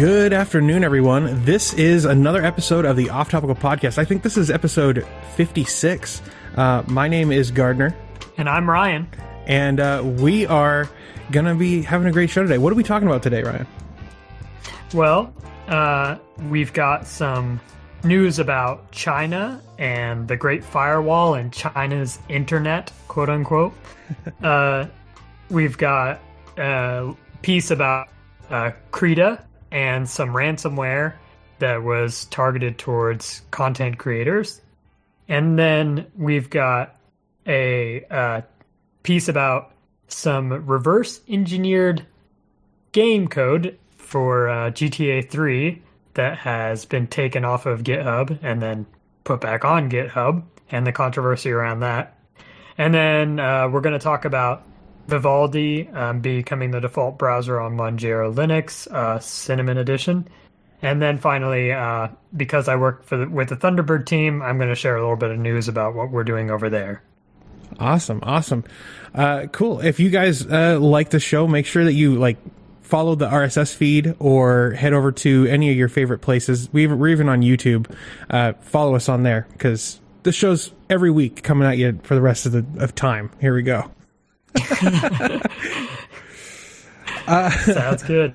Good afternoon, everyone. This is another episode of the Off Topical Podcast. I think this is episode 56. Uh, my name is Gardner, And I'm Ryan. and uh, we are going to be having a great show today. What are we talking about today, Ryan? Well, uh, we've got some news about China and the Great Firewall and China's internet, quote unquote. uh, we've got a piece about uh, Krita and some ransomware that was targeted towards content creators. And then we've got a uh, piece about some reverse engineered game code for uh, GTA 3 that has been taken off of GitHub and then put back on GitHub and the controversy around that. And then uh, we're going to talk about Vivaldi um, becoming the default browser on Manjaro Linux, uh, Cinnamon Edition. And then finally, uh, because I work the, with the Thunderbird team, I'm going to share a little bit of news about what we're doing over there. Awesome, awesome, uh, cool. If you guys uh, like the show, make sure that you like follow the RSS feed or head over to any of your favorite places. We, we're even on YouTube. Uh, follow us on there because the show's every week coming at you for the rest of the of time. Here we go. Sounds good.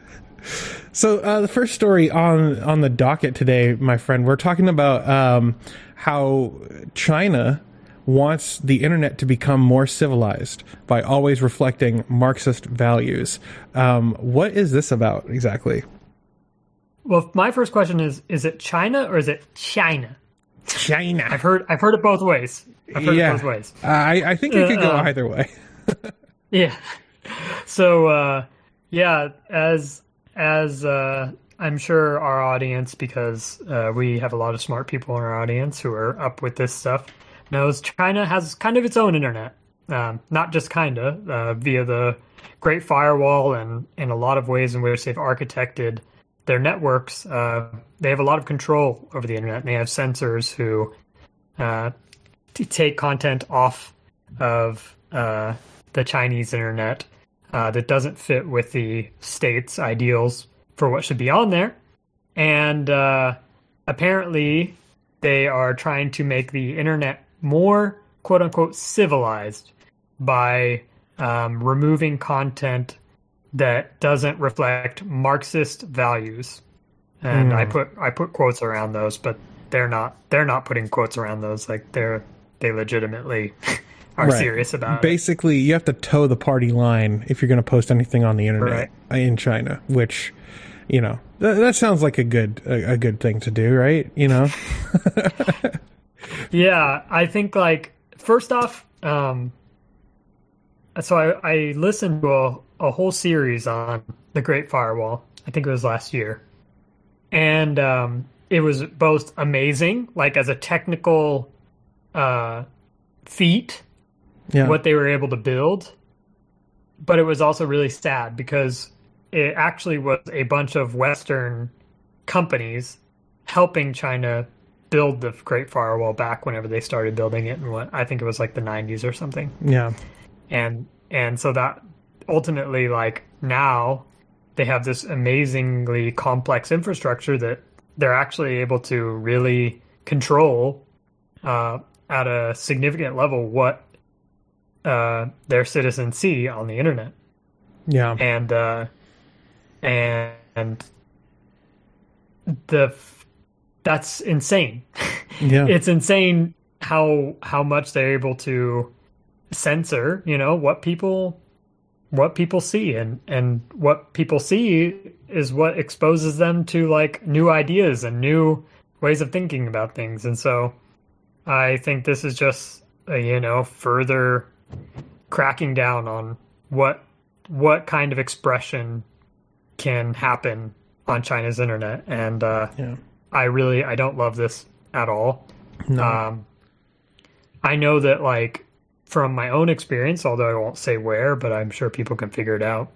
So uh, the first story on on the docket today, my friend, we're talking about um, how China wants the internet to become more civilized by always reflecting Marxist values. Um, what is this about exactly? Well, my first question is: Is it China or is it China? China. I've heard I've heard it both ways. I've heard Yeah. it both ways. I, I think it could go Uh, either way. Yeah. So uh, yeah, as as uh, I'm sure our audience, because uh, we have a lot of smart people in our audience who are up with this stuff, knows China has kind of its own internet. Um, not just kinda uh, via the Great Firewall and in a lot of ways in which they've architected their networks. Uh, they have a lot of control over the internet. And they have censors who uh, take content off of uh, the Chinese internet uh, that doesn't fit with the state's ideals for what should be on there. And uh, apparently, they are trying to make the internet more quote unquote civilized by um, removing content that doesn't reflect Marxist values. And I put I put quotes around those, but they're not they're not putting quotes around those. Like they're they legitimately are Right. serious about it. Basically, you have to toe the party line if you're going to post anything on the internet in China, which, you know, th- that sounds like a good a, a good thing to do, right? You know, Yeah, I think like first off, um, so I, I listened to a, a whole series on the Great Firewall. I think it was last year, and um, it was both amazing, like as a technical uh, feat, yeah, what they were able to build, but it was also really sad because it actually was a bunch of Western companies helping China build the Great Firewall back whenever they started building it in what I think it was like the 90s or something. yeah, And and so that ultimately like now they have this amazingly complex infrastructure that they're actually able to really control uh, at a significant level what uh, their Citizen see on the internet yeah, and uh, and the f- that's insane. yeah. it's insane how how much they're able to censor. You know what people what people see and and what people see is what exposes them to like new ideas and new ways of thinking about things. And so I think this is just uh, you know further cracking down on what what kind of expression can happen on China's internet and uh yeah. I really I don't love this at all. No. Um, I know that like from my own experience, although I won't say where, but I'm sure people can figure it out.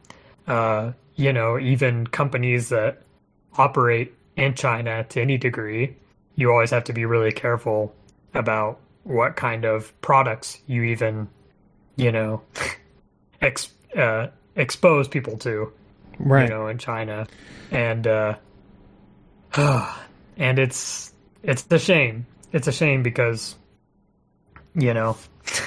Uh, you know, even companies that operate in China to any degree, you always have to be really careful about what kind of products you even, you know, ex- uh, expose people to right. you know, in China. And uh, and it's it's a shame. It's a shame because you know.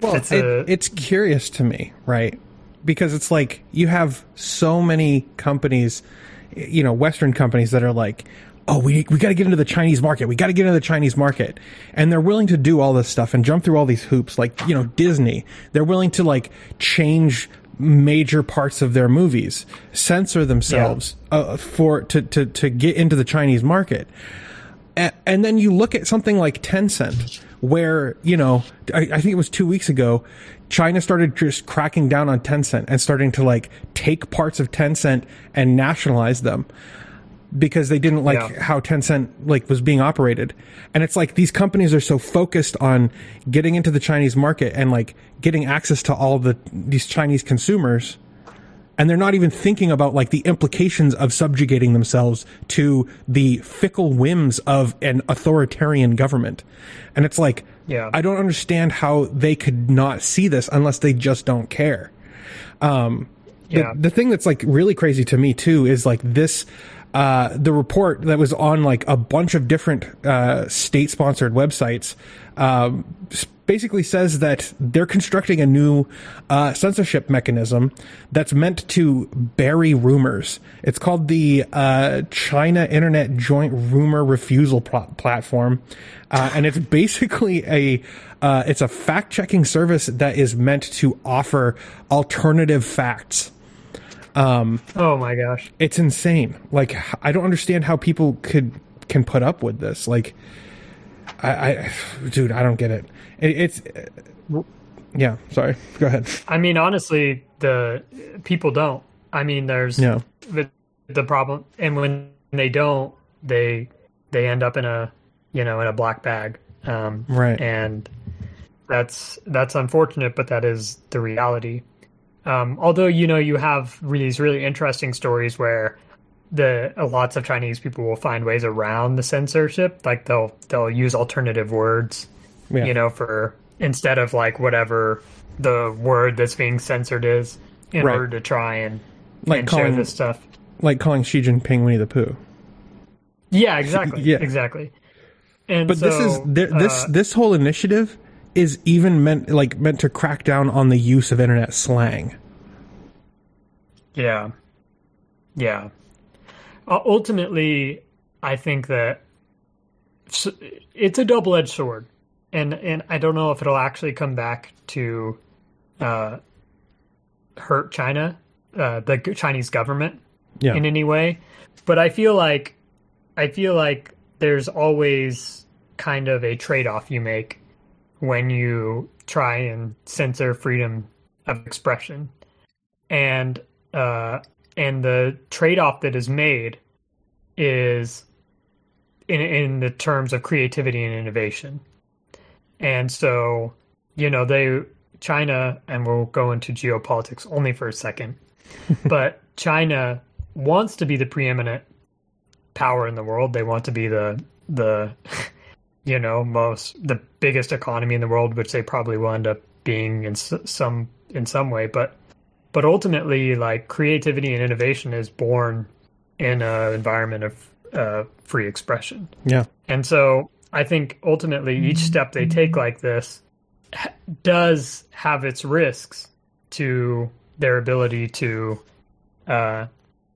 Well, It's it, a- it's curious to me, right? Because it's like you have so many companies, you know, Western companies that are like, oh, we we got to get into the Chinese market. We got to get into the Chinese market, and they're willing to do all this stuff and jump through all these hoops. Like you know, Disney, they're willing to like change major parts of their movies, censor themselves uh, for to, to to get into the Chinese market. A- and then you look at something like Tencent, where you know, I, I think it was two weeks ago, China started just cracking down on Tencent and starting to like take parts of Tencent and nationalize them because they didn't like Yeah. how Tencent like was being operated. And it's like these companies are so focused on getting into the Chinese market and like getting access to all the these Chinese consumers and they're not even thinking about like the implications of subjugating themselves to the fickle whims of an authoritarian government. And it's like Yeah. I don't understand how they could not see this unless they just don't care. Um, the, Yeah. the thing that's like really crazy to me too is like this uh, the report that was on like a bunch of different uh, state sponsored websites um, basically says that they're constructing a new uh, censorship mechanism that's meant to bury rumors. It's called the uh, China Internet Joint Rumor Refusal Pl- Platform, uh, and it's basically a uh, it's a fact checking service that is meant to offer alternative facts Oh my gosh. it's insane. Like I don't understand how people could can put up with this. Like I, I dude, I don't get it. it it's uh, yeah. Sorry. Go ahead. I mean, honestly, the people don't. I mean, there's Yeah. the, the problem, and when they don't, they they end up in a you know in a black bag, um, Right. And that's that's unfortunate, but that is the reality. Um, although you know you have these really interesting stories where the lots of Chinese people will find ways around the censorship, like they'll they'll use alternative words Yeah. you know, for instead of like whatever the word that's being censored is in Right. order to try and, Like and share this stuff. Like calling Xi Jinping Winnie the Pooh. Yeah, exactly. Yeah. Exactly. And But this is so, th- this uh, this whole initiative is even meant like meant to crack down on the use of internet slang. yeah. Yeah. Uh, ultimately, I think that it's a double-edged sword. And and I don't know if it'll actually come back to uh, hurt China, uh, the Chinese government. Yeah. in any way. But I feel like I feel like there's always kind of a trade-off you make when you try and censor freedom of expression. And uh and the trade-off that is made is in in the terms of creativity and innovation. And so, you know, they China and we'll go into geopolitics only for a second. but China wants to be the preeminent power in the world. They want to be the the you know most the biggest economy in the world, which they probably will end up being in some in some way. But but ultimately, like creativity and innovation is born in an environment of uh, free expression. Yeah. And so I think ultimately each step they take like this ha- does have its risks to their ability to uh,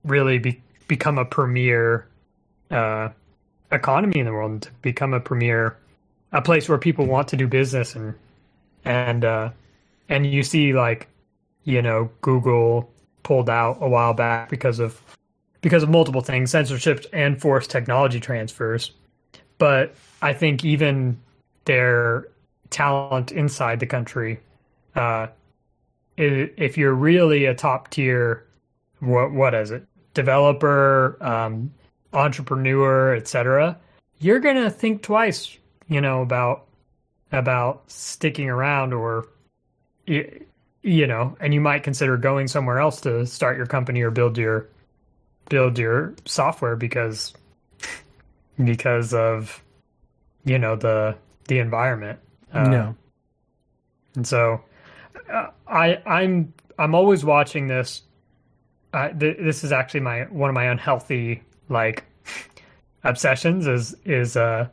really be, become a premier uh, economy in the world and to become a premier a place where people want to do business and and uh, and you see like you know Google pulled out a while back because of because of multiple things censorship and forced technology transfers. But I think even their talent inside the country, uh, if you're really a top tier, what what is it, developer, um, entrepreneur, etc., you're gonna think twice, you know, about about sticking around or y- you know, and you might consider going somewhere else to start your company or build your build your software because because of you know the the environment. Uh, no. and so uh, I I'm I'm always watching this. Uh, th- this is actually my one of my unhealthy like obsessions is is uh,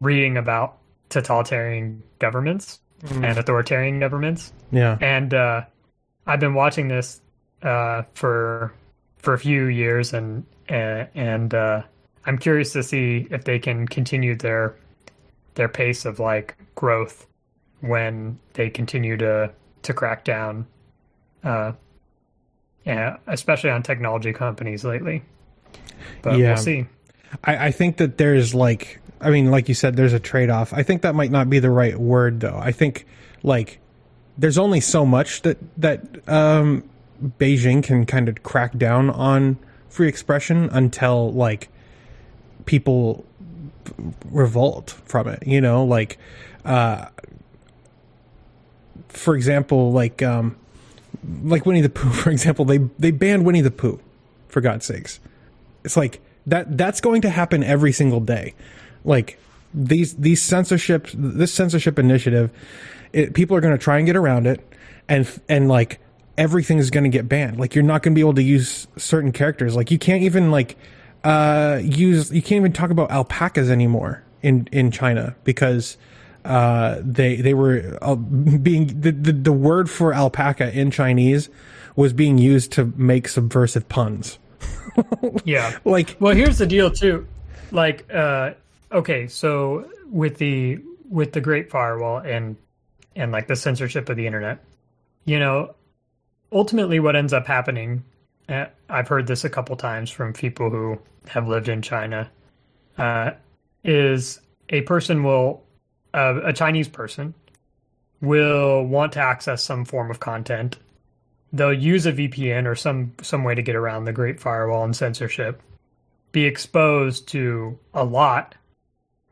reading about totalitarian governments and authoritarian governments. Yeah. And uh, I've been watching this uh, for for a few years, and uh, and uh, I'm curious to see if they can continue their their pace of like growth when they continue to to crack down, uh, yeah, especially on technology companies lately. But Yeah. we'll see. I, I think that there's like I mean, like you said, there's a trade off. I think that might not be the right word though. I think like there's only so much that that um, Beijing can kind of crack down on free expression until like people revolt from it. You know, like uh, for example, like um, like Winnie the Pooh. For example, they they banned Winnie the Pooh. For God's sakes, it's like that. That's going to happen every single day. Like these these censorship this censorship initiative, it, people are going to try and get around it, and and like everything is going to get banned. Like you're not going to be able to use certain characters. Like you can't even like uh use you can't even talk about alpacas anymore in in China because uh they they were uh, being the, the the word for alpaca in Chinese was being used to make subversive puns. Yeah. Like Well, here's the deal too. Like, uh, okay, so with the with the Great Firewall and and like the censorship of the internet, you know, ultimately what ends up happening. Uh, I've heard this a couple times from people who have lived in China. Uh, is a person will uh, a Chinese person will want to access some form of content. They'll use a VPN or some some way to get around the Great Firewall and censorship be exposed to a lot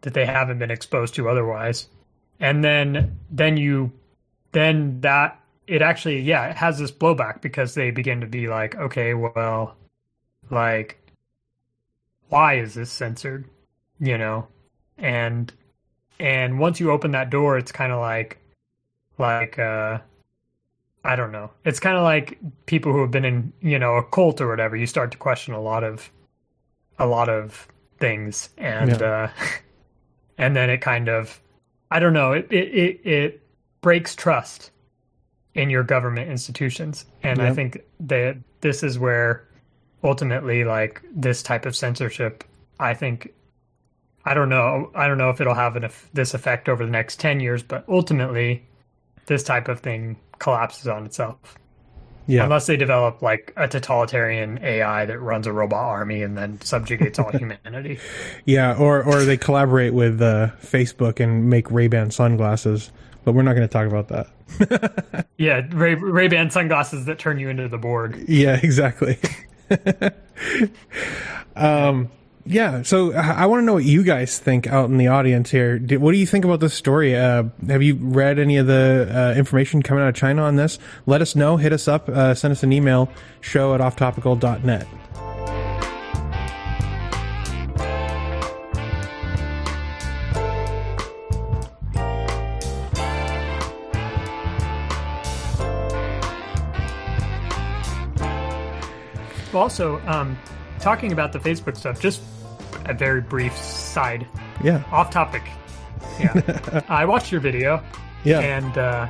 that they haven't been exposed to otherwise. And then then you then that it actually yeah it has this blowback because they begin to be like okay well like why is this censored? You know? And and once you open that door it's kind of like like uh i don't know. It's kind of like people who have been in you know a cult or whatever you start to question a lot of a lot of things. And Yeah. uh and then it kind of i don't know it it it, it breaks trust in your government institutions. And i think that this is where ultimately like this type of censorship i think i don't know i don't know if it'll have an, this effect over the next 10 years but ultimately this type of thing collapses on itself yeah, unless they develop like a totalitarian ai that runs a robot army and then subjugates all humanity yeah, or or they collaborate with uh, Facebook and make Ray Ban sunglasses. But we're not going to talk about that. yeah ray ray-ban sunglasses that turn you into the borg Yeah, exactly. um, yeah. So I, I want to know what you guys think out in the audience here. What do you think about this story? Uh, have you read any of the uh, information coming out of China on this? Let us know. Hit us up. Uh, send us an email. Show at offtopical.net. also um talking about the facebook stuff just a very brief side Yeah. off topic yeah i watched your video Yeah. and uh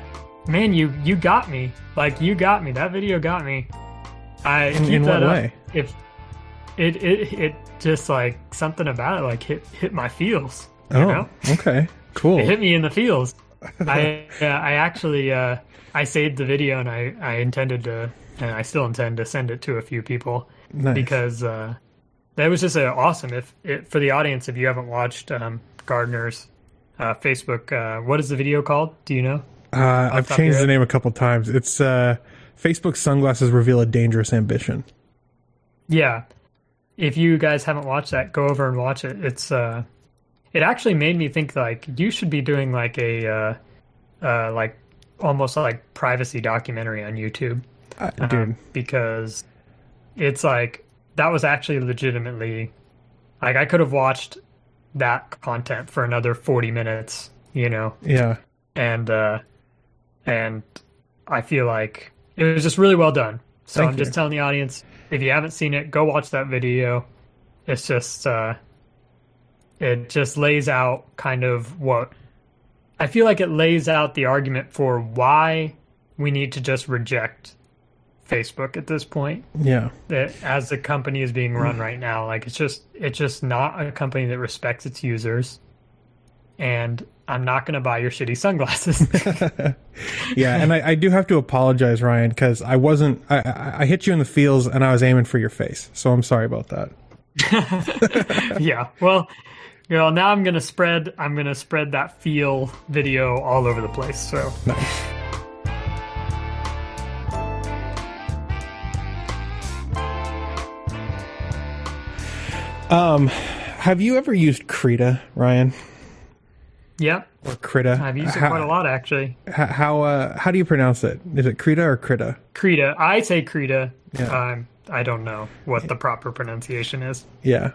man you you got me like you got me that video got me i In- in what up. way? if it it it just like something about it like hit hit my feels you oh, know okay. Cool. it hit me in the feels i uh, i actually uh i saved the video and i i intended to and i still intend to send it to a few people Nice. because uh that was just uh, awesome if it, for the audience if you haven't watched um gardner's uh facebook uh what is the video called do you know Uh, I've changed the name a couple times. It's uh, Facebook sunglasses reveal a dangerous ambition. Yeah. If you guys haven't watched that, go over and watch it. It's uh it actually made me think like you should be doing like a uh uh like almost like privacy documentary on YouTube. Dude, because it's like that was actually legitimately like I could have watched that content for another 40 minutes, you know, yeah. and uh and I feel like it was just really well done. So Thank I'm just telling the audience if you haven't seen it, go watch that video. It's just uh it just lays out kind of what I feel like it lays out the argument for why we need to just reject Facebook at this point. Yeah. That as the company is being run right now, like it's just it's just not a company that respects its users. And I'm not going to buy your shitty sunglasses. yeah, and I, I, do have to apologize, Ryan, because I wasn't. I, I hit you in the feels, and I was aiming for your face. So I'm sorry about that. yeah. Well, you know, now I'm gonna spread. I'm gonna spread that feel video all over the place. So nice. Um, have you ever used Krita, Ryan? Yep. Or Krita. I've used it how, quite a lot, actually. How how, uh, how do you pronounce it? Is it Krita or Krita? Krita. I say Krita. Yeah. Um, I don't know what the proper pronunciation is. Yeah.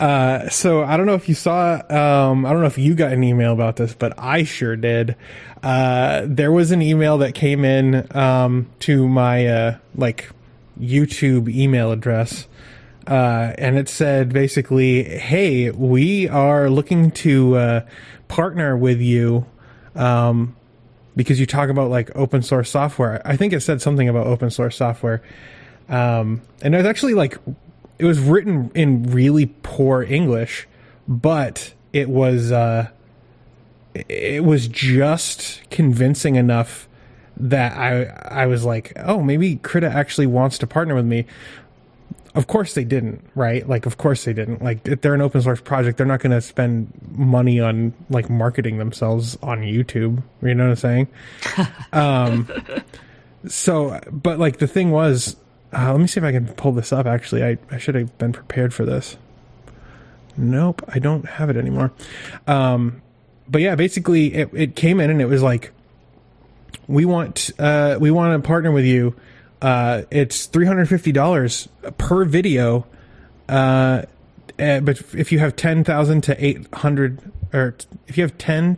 Uh, so I don't know if you saw. Um, I don't know if you got an email about this, but I sure did. Uh, there was an email that came in um, to my uh, like YouTube email address uh, and it said basically, "Hey, we are looking to uh, partner with you um, because you talk about like open source software." I think it said something about open source software, um, and it was actually like it was written in really poor English, but it was uh, it was just convincing enough that I I was like, oh, maybe Krita actually wants to partner with me. Of course they didn't, right? Like, of course they didn't. Like, if they're an open source project, they're not going to spend money on like marketing themselves on YouTube. You know what I'm saying? um, so, but like the thing was, uh, let me see if I can pull this up. Actually, I, I should have been prepared for this. Nope, I don't have it anymore. Um, but yeah, basically it, it came in and it was like, we want, uh, we want to partner with you uh, it's three hundred fifty dollars per video. Uh, eh, but if you have ten thousand to eight hundred, or if you have ten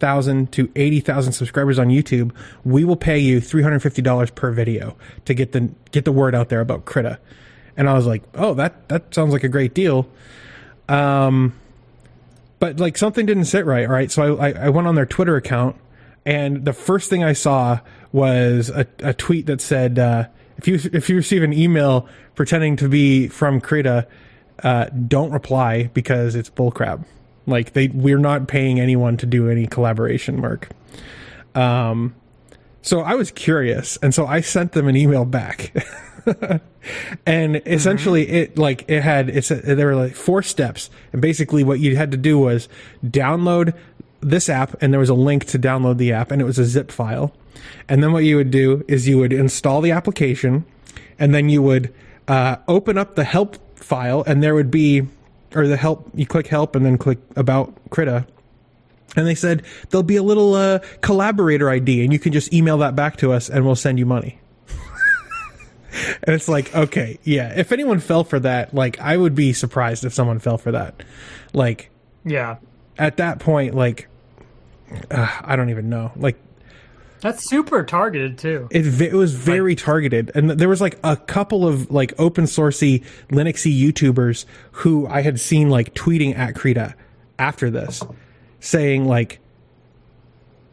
thousand to eighty thousand subscribers on YouTube, we will pay you three hundred fifty dollars per video to get the get the word out there about Krita. And I was like, oh, that that sounds like a great deal. Um, but like something didn't sit right, right? So I, I went on their Twitter account, and the first thing I saw was a, a tweet that said, uh, if you if you receive an email pretending to be from Krita, uh, don't reply because it's bullcrap. Like they, we're not paying anyone to do any collaboration work. Um, so I was curious, and so I sent them an email back. and essentially mm-hmm. it like it had it's a, there were like four steps and basically what you had to do was download this app and there was a link to download the app and it was a zip file and then what you would do is you would install the application, and then you would uh, open up the help file, and there would be, or the help, you click help and then click about Krita. And they said there'll be a little uh, collaborator ID, and you can just email that back to us, and we'll send you money. and it's like, okay, yeah. If anyone fell for that, like, I would be surprised if someone fell for that. Like, yeah. At that point, like, uh, I don't even know. Like, that's super targeted too. It, it was very like, targeted, and there was like a couple of like open sourcey Linuxy YouTubers who I had seen like tweeting at Krita after this, saying like,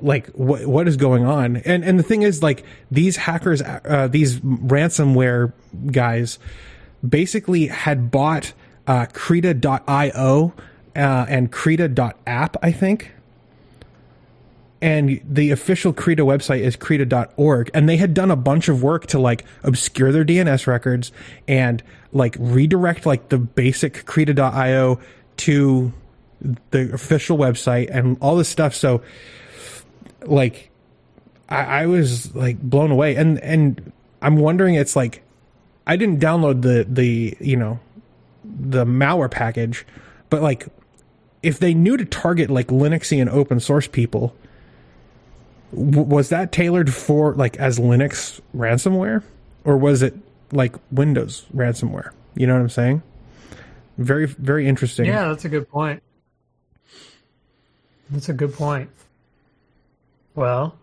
like what what is going on? And and the thing is like these hackers, uh, these ransomware guys, basically had bought uh, Krita.io uh, and Krita.app, I think and the official Krita website is krita.org and they had done a bunch of work to like obscure their DNS records and like redirect like the basic krita.io to the official website and all this stuff. So like I, I was like blown away. And and I'm wondering it's like I didn't download the the you know the malware package but like if they knew to target like Linuxy and open source people was that tailored for like as Linux ransomware or was it like Windows ransomware? You know what I'm saying? Very very interesting. Yeah, that's a good point. That's a good point. Well,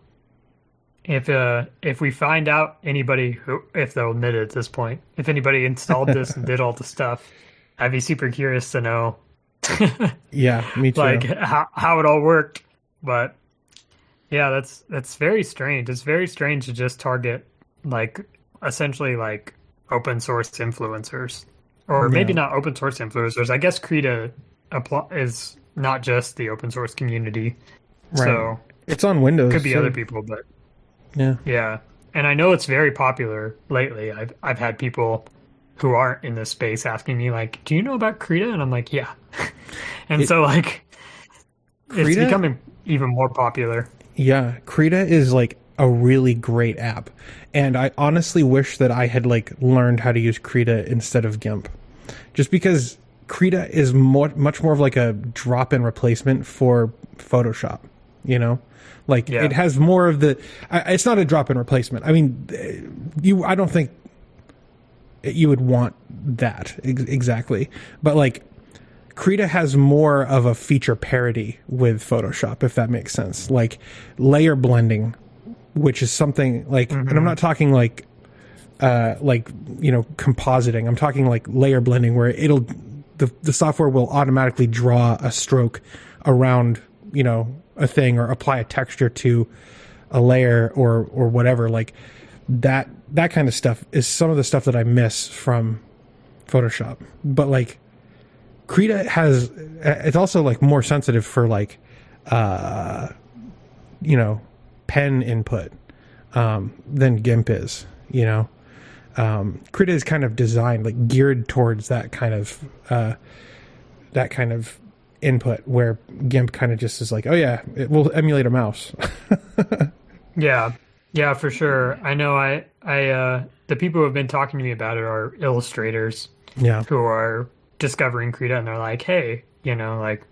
if uh if we find out anybody who if they'll admit it at this point, if anybody installed this and did all the stuff, I'd be super curious to know yeah, me too. like how how it all worked. But yeah, that's that's very strange. It's very strange to just target like essentially like open source influencers, or oh, maybe not open source influencers. I guess Krita is not just the open source community, Right. so it's on Windows. could be too. other people, but Yeah. yeah. And I know it's very popular lately. I've I've had people who aren't in this space asking me like, "Do you know about Krita?" And I'm like, "Yeah." and It- so like it's becoming even more popular. Yeah, Krita is like a really great app. And I honestly wish that I had like learned how to use Krita instead of GIMP. Just because Krita is more, much more of like a drop-in replacement for Photoshop, you know? Like Yeah. it has more of the I, it's not a drop-in replacement. I mean, you I don't think you would want that ex- exactly. But like Krita has more of a feature parity with Photoshop, if that makes sense. Like layer blending, which is something like, and I'm not talking like, uh, like you know, compositing. I'm talking like layer blending, where it'll the the software will automatically draw a stroke around you know a thing or apply a texture to a layer or or whatever. Like that that kind of stuff is some of the stuff that I miss from Photoshop. But like Krita has it's also like more sensitive for like uh you know pen input um than GIMP is, you know. Um Krita is kind of designed like geared towards that kind of uh that kind of input where GIMP kind of just is like, oh yeah, it will emulate a mouse. Yeah. Yeah, for sure. I know I I uh the people who have been talking to me about it are illustrators yeah. who are discovering Krita and they're like, "Hey, you know, like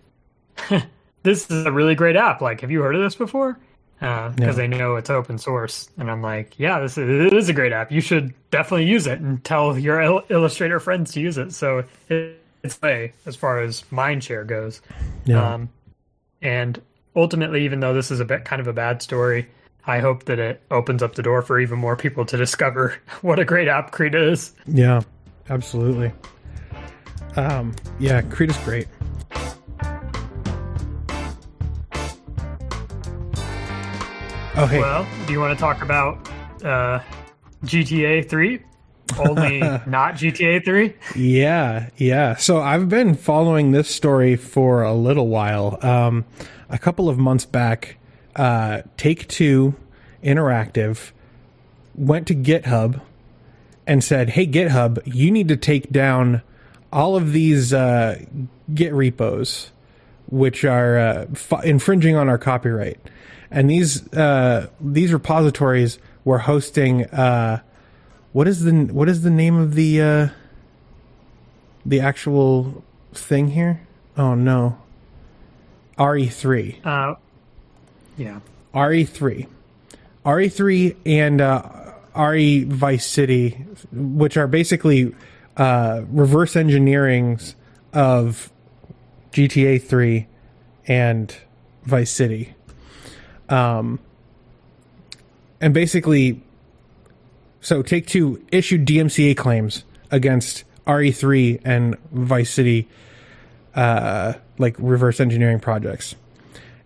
this is a really great app. Like, have you heard of this before?" Because Yeah. they know it's open source, and I'm like, "Yeah, this is, it is a great app. You should definitely use it and tell your il- Illustrator friends to use it." So it, it's way as far as mindshare goes. Yeah. Um, and ultimately, even though this is a bit kind of a bad story, I hope that it opens up the door for even more people to discover what a great app Krita is. Yeah, absolutely. Um, yeah, is great. Oh, hey. Well, do you want to talk about uh, GTA 3? Only not GTA 3? Yeah, yeah. So I've been following this story for a little while. Um, a couple of months back, uh, Take Two Interactive went to GitHub and said, "Hey, GitHub, you need to take down all of these uh, Git repos, which are uh, f- infringing on our copyright." And these uh, these repositories were hosting. Uh, what is the what is the name of the uh, the actual thing here? Oh no. RE3. Uh, yeah. RE3. RE3 and uh, RE Vice City, which are basically uh, reverse engineerings of GTA 3 and Vice City. Um, and basically, so Take Two issued DMCA claims against RE3 and Vice City, uh, like reverse engineering projects.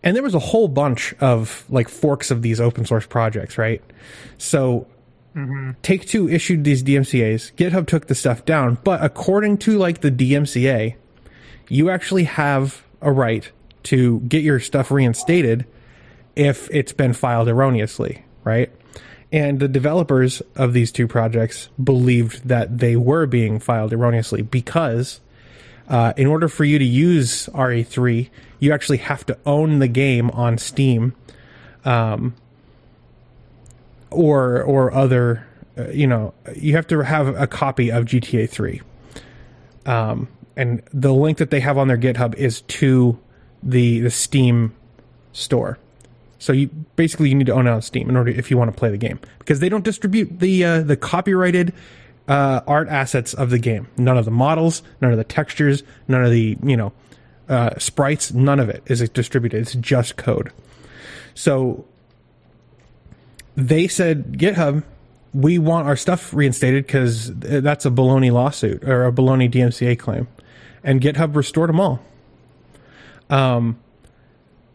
And there was a whole bunch of like forks of these open source projects, right? So Take Two issued these DMCA's. GitHub took the stuff down, but according to like the DMCA, you actually have a right to get your stuff reinstated if it's been filed erroneously, right? And the developers of these two projects believed that they were being filed erroneously because uh, in order for you to use RE3, you actually have to own the game on Steam, um, or or other, uh, you know, you have to have a copy of GTA 3. Um, and the link that they have on their GitHub is to the the Steam store. So you basically you need to own it on Steam in order if you want to play the game because they don't distribute the uh, the copyrighted uh, art assets of the game. None of the models, none of the textures, none of the you know uh, sprites. None of it is distributed. It's just code. So they said GitHub, we want our stuff reinstated because that's a baloney lawsuit or a baloney DMCA claim, and GitHub restored them all. Um,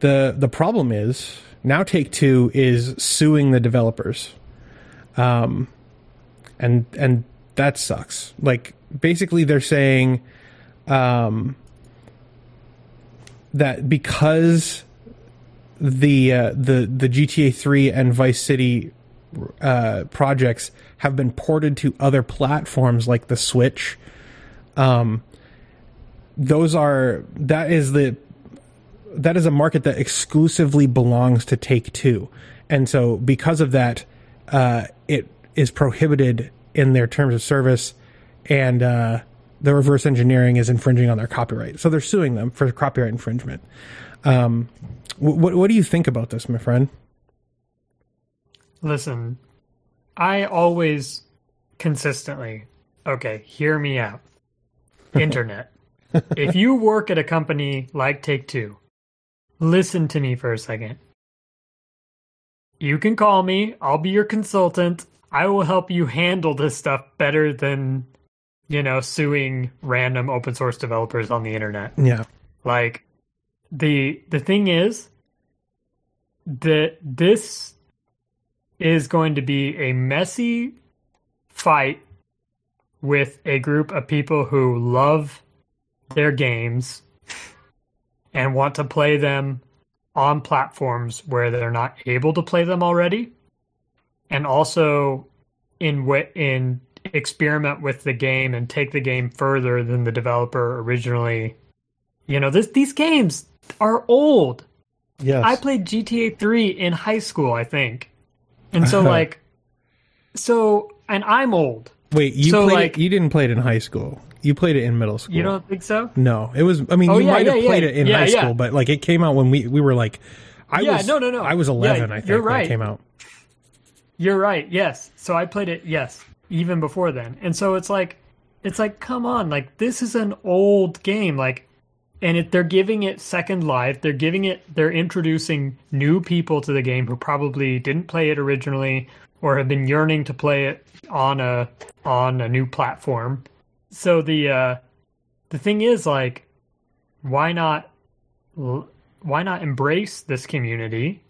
the the problem is now Take Two is suing the developers, um, and and that sucks. Like basically, they're saying, um, that because the uh, the the GTA three and Vice City uh, projects have been ported to other platforms like the Switch. Um, those are that is the that is a market that exclusively belongs to Take Two, and so because of that, uh, it is prohibited in their terms of service, and uh, the reverse engineering is infringing on their copyright. So they're suing them for copyright infringement. Um, what what do you think about this, my friend? Listen, I always consistently, okay, hear me out. Internet. if you work at a company like Take Two, listen to me for a second. You can call me, I'll be your consultant. I will help you handle this stuff better than, you know, suing random open source developers on the internet. Yeah. Like the the thing is that this is going to be a messy fight with a group of people who love their games and want to play them on platforms where they're not able to play them already and also in what in experiment with the game and take the game further than the developer originally. You know this these games are old Yes. I played GTA 3 in high school, I think. And so like so and I'm old. Wait, you so, played like- it, you didn't play it in high school. You played it in middle school. You don't think so? No, it was. I mean, Oh, you yeah, might have played yeah. it in Yeah, high yeah. school, but like it came out when we we were like, I Yeah, was no, no, no. I was eleven. Yeah, I think you're when right. it came out. You're right. Yes. So I played it yes, even before then. And so it's like it's like come on, like this is an old game like and it, they're giving it second life. They're giving it they're introducing new people to the game who probably didn't play it originally or have been yearning to play it on a on a new platform. So the uh the thing is like why not why not embrace this community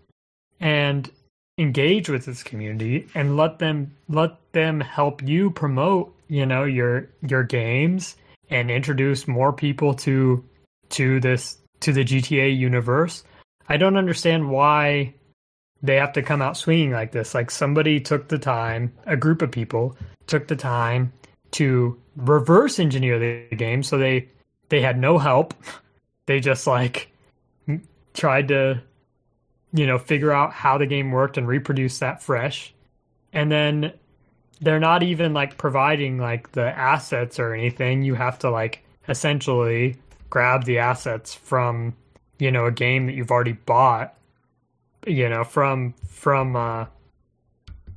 and engage with this community and let them let them help you promote you know your your games and introduce more people to to this to the GTA universe. I don't understand why they have to come out swinging like this. Like somebody took the time, a group of people took the time to reverse engineer the game so they they had no help. They just like tried to you know figure out how the game worked and reproduce that fresh. And then they're not even like providing like the assets or anything. You have to like essentially grab the assets from you know a game that you've already bought you know from from uh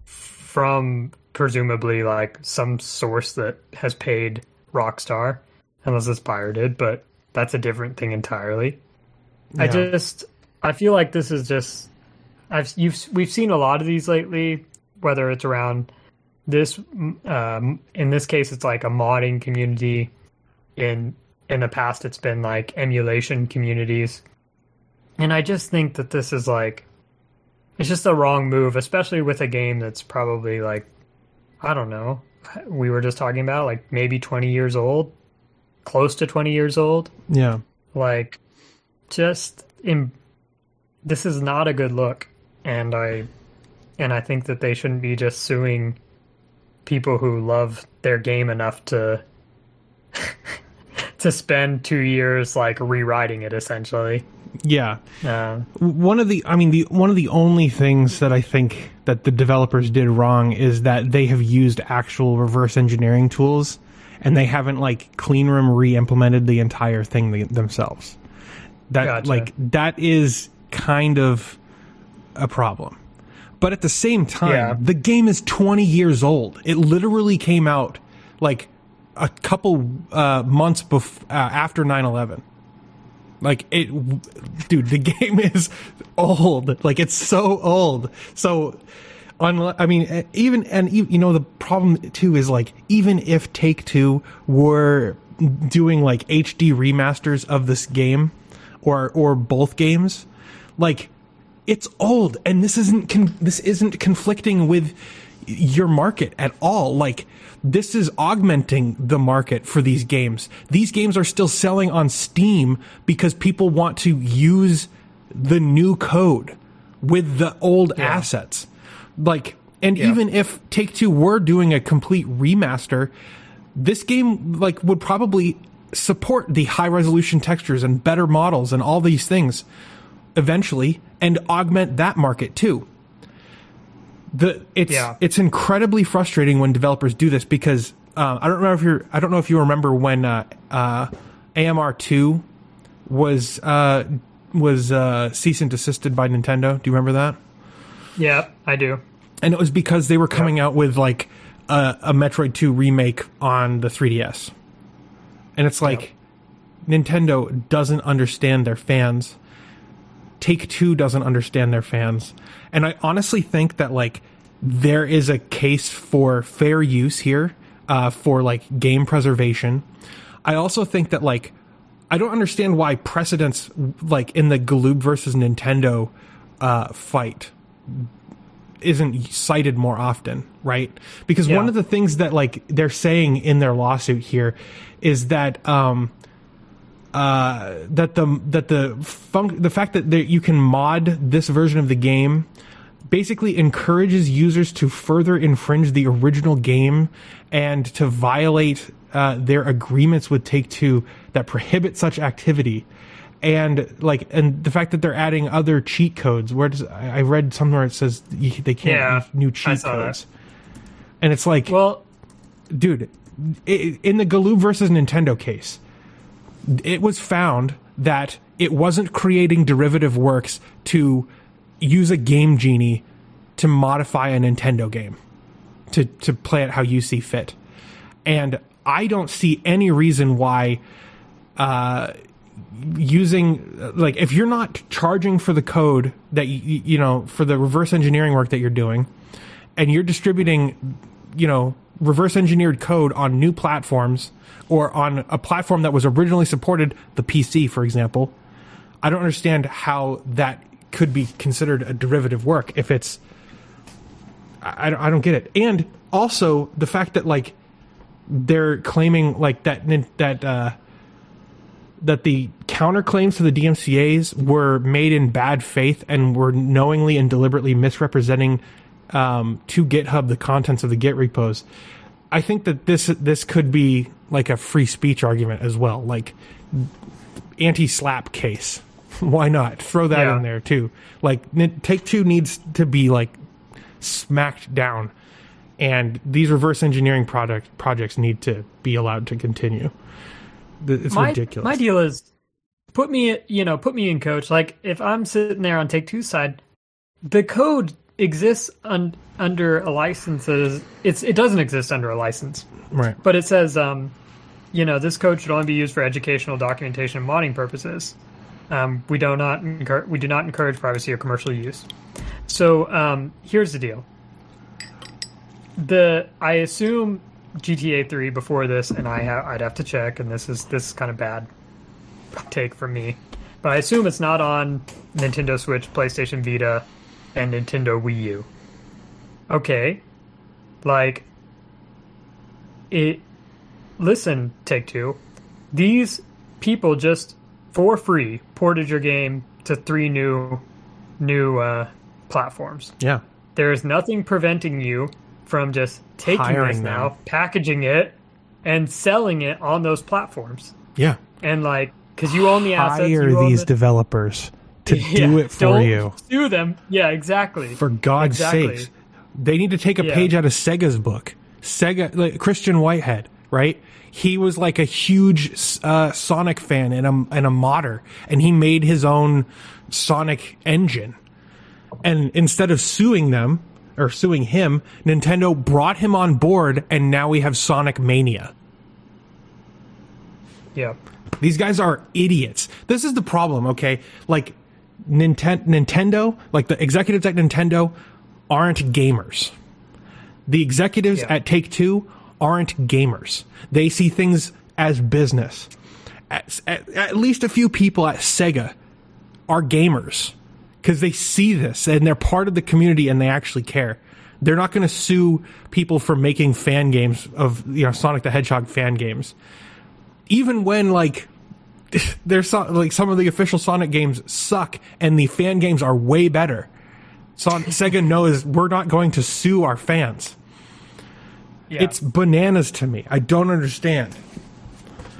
from presumably like some source that has paid Rockstar unless it's pirated but that's a different thing entirely. I just i feel like this is just i've you've we've seen a lot of these lately whether it's around this um in this case it's like a modding community in in the past it's been like emulation communities. And i just think that this is like it's just a wrong move especially with a game that's probably like i don't know we were just talking about like maybe 20 years old close to 20 years old. Yeah. like just in this is not a good look. And i and i think that they shouldn't be just suing people who love their game enough to to spend two years like rewriting it essentially Yeah. one of the i mean the one of the only things that i think that the developers did wrong is that they have used actual reverse engineering tools and they haven't like clean room re-implemented the entire thing th- themselves that Gotcha. like that is kind of a problem but at the same time Yeah. the game is 20 years old it literally came out like a couple uh, months bef- uh, after 9-11 like it, dude, the game is old. Like it's so old. So, I mean, even and you know the problem too is like even if Take Two were doing like HD remasters of this game or or both games, like it's old and this isn't con- this isn't conflicting with your market at all. Like this is augmenting the market for these games. These games are still selling on Steam because people want to use the new code with the old Yeah. assets. Like, and Yeah. even if Take Two were doing a complete remaster, this game like would probably support the high resolution textures and better models and all these things eventually and augment that market too the it's Yeah. it's incredibly frustrating when developers do this because uh, I don't know if you're I don't know if you remember when uh, uh, AMR two was uh, was uh, cease and desisted by Nintendo. Do you remember that? Yeah, I do. And it was because they were coming out with like a, a Metroid two remake on the 3DS, and it's like Nintendo doesn't understand their fans. Take Two doesn't understand their fans. And I honestly think that like there is a case for fair use here uh, for like game preservation. I also think that like I don't understand why precedents like in the Galoob versus Nintendo uh, fight isn't cited more often, right? Because Yeah. one of the things that like they're saying in their lawsuit here is that um uh that the that the the fact that there, you can mod this version of the game basically encourages users to further infringe the original game and to violate uh, their agreements with Take Two that prohibit such activity. And like, and the fact that they're adding other cheat codes. Where does I I read somewhere it says they can't Yeah, new cheat saw that. codes, and it's like, Well, dude, in the Galoob versus Nintendo case, it was found that it wasn't creating derivative works to use a game genie to modify a Nintendo game to to play it how you see fit. And I don't see any reason why uh using like if you're not charging for the code that you, you know for the reverse engineering work that you're doing and you're distributing you know reverse engineered code on new platforms or on a platform that was originally supported the PC for example I don't understand how that could be considered a derivative work if it's I, I don't- get it. And also the fact that like they're claiming like that that uh that the counterclaims to the DMCA's were made in bad faith and were knowingly and deliberately misrepresenting um, to GitHub the contents of the Git repos. I think that this this could be like a free speech argument as well, like anti-SLAPP case. Why not throw that Yeah. in there too? Like Take Two needs to be like smacked down, and these reverse engineering product projects need to be allowed to continue. It's my, ridiculous. My deal is put me, you know, put me in coach. Like if I'm sitting there on Take Two side, the code exists un, under a licenses. It's it doesn't exist under a license, right. but it says, um, you know, this code should only be used for educational documentation and modding purposes. Um, we do not encourage, we do not encourage privacy or commercial use. So um, here's the deal. The I assume GTA 3 before this, and I ha- I'd have to check, and this is this is kind of bad take from me, but I assume it's not on Nintendo Switch, PlayStation Vita, and Nintendo Wii U. Okay, like it. Listen, Take Two, these people just for free ported your game to three new new uh, platforms. Yeah. There is nothing preventing you from just taking Hiring this them. now, packaging it, and selling it on those platforms. Yeah. And like, because you own the assets, Hire these the- developers to Yeah, do it for you. Sue them. Yeah, exactly. For God's Exactly. sakes. They need to take a Yeah. page out of Sega's book. Sega, like Christian Whitehead, right? He was like a huge uh, Sonic fan and a, and a modder, and he made his own Sonic engine. And instead of suing them or suing him, Nintendo brought him on board, and now we have Sonic Mania. yeah. These guys are idiots. This is the problem, okay? Like Nintendo, like the executives at Nintendo aren't gamers. The executives Yeah. at Take Two aren't gamers. They see things as business. at, at, at least a few people at Sega are gamers because they see this and they're part of the community and they actually care. They're not going to sue people for making fan games of you know Sonic the Hedgehog fan games, even when like there's so, like some of the official Sonic games suck and the fan games are way better. Son- Sega knows we're not going to sue our fans. Yeah. It's bananas to me. I don't understand.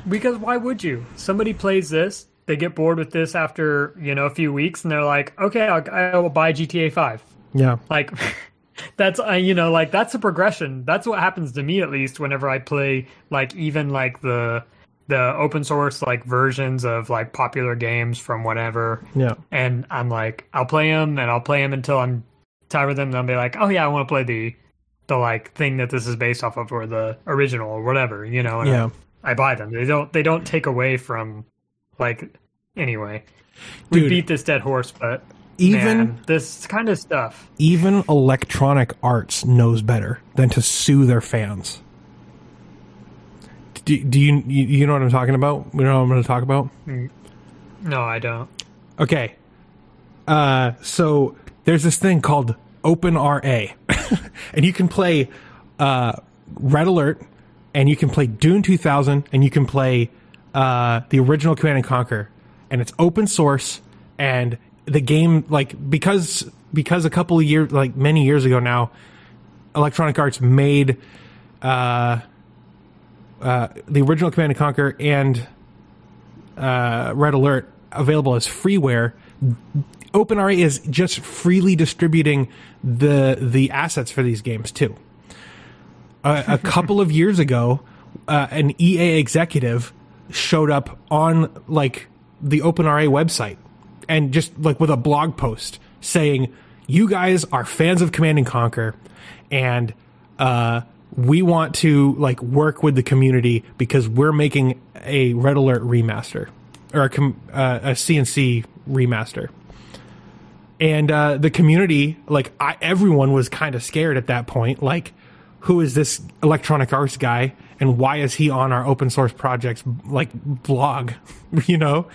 Because why would you? Somebody plays this, they get bored with this after you know a few weeks, and they're like, okay, I'll, I will buy GTA Five. Yeah. Like that's uh, you know like that's a progression. That's what happens to me at least whenever I play like even like the the open source like versions of like popular games from whatever. Yeah. And I'm like, I'll play them and I'll play them until I'm tired of them. And I'll be like, oh yeah, I want to play the the like thing that this is based off of or the original or whatever, you know. And Yeah. I, I buy them. They don't they don't take away from like anyway. We beat this dead horse, but Even man, this kind of stuff. even Electronic Arts knows better than to sue their fans. Do, do you, you know what I'm talking about? You know what I'm going to talk about? No, I don't. Okay. Uh, so there's this thing called OpenRA, and you can play uh, Red Alert, and you can play Dune 2000, and you can play uh, the original Command and Conquer, and it's open source, and the game like because because a couple of years like many years ago now, Electronic Arts made uh, uh, the original Command and Conquer and uh, Red Alert available as freeware. OpenRA is just freely distributing the the assets for these games too. A, a couple of years ago, uh, an EA executive showed up on like the OpenRA website and just like with a blog post saying, "You guys are fans of Command and Conquer, and uh, we want to like work with the community because we're making a Red Alert remaster or a, uh, a CNC remaster." And uh, the community, like I, everyone, was kind of scared at that point. Like, who is this Electronic Arts guy, and why is he on our open source projects like blog? you know,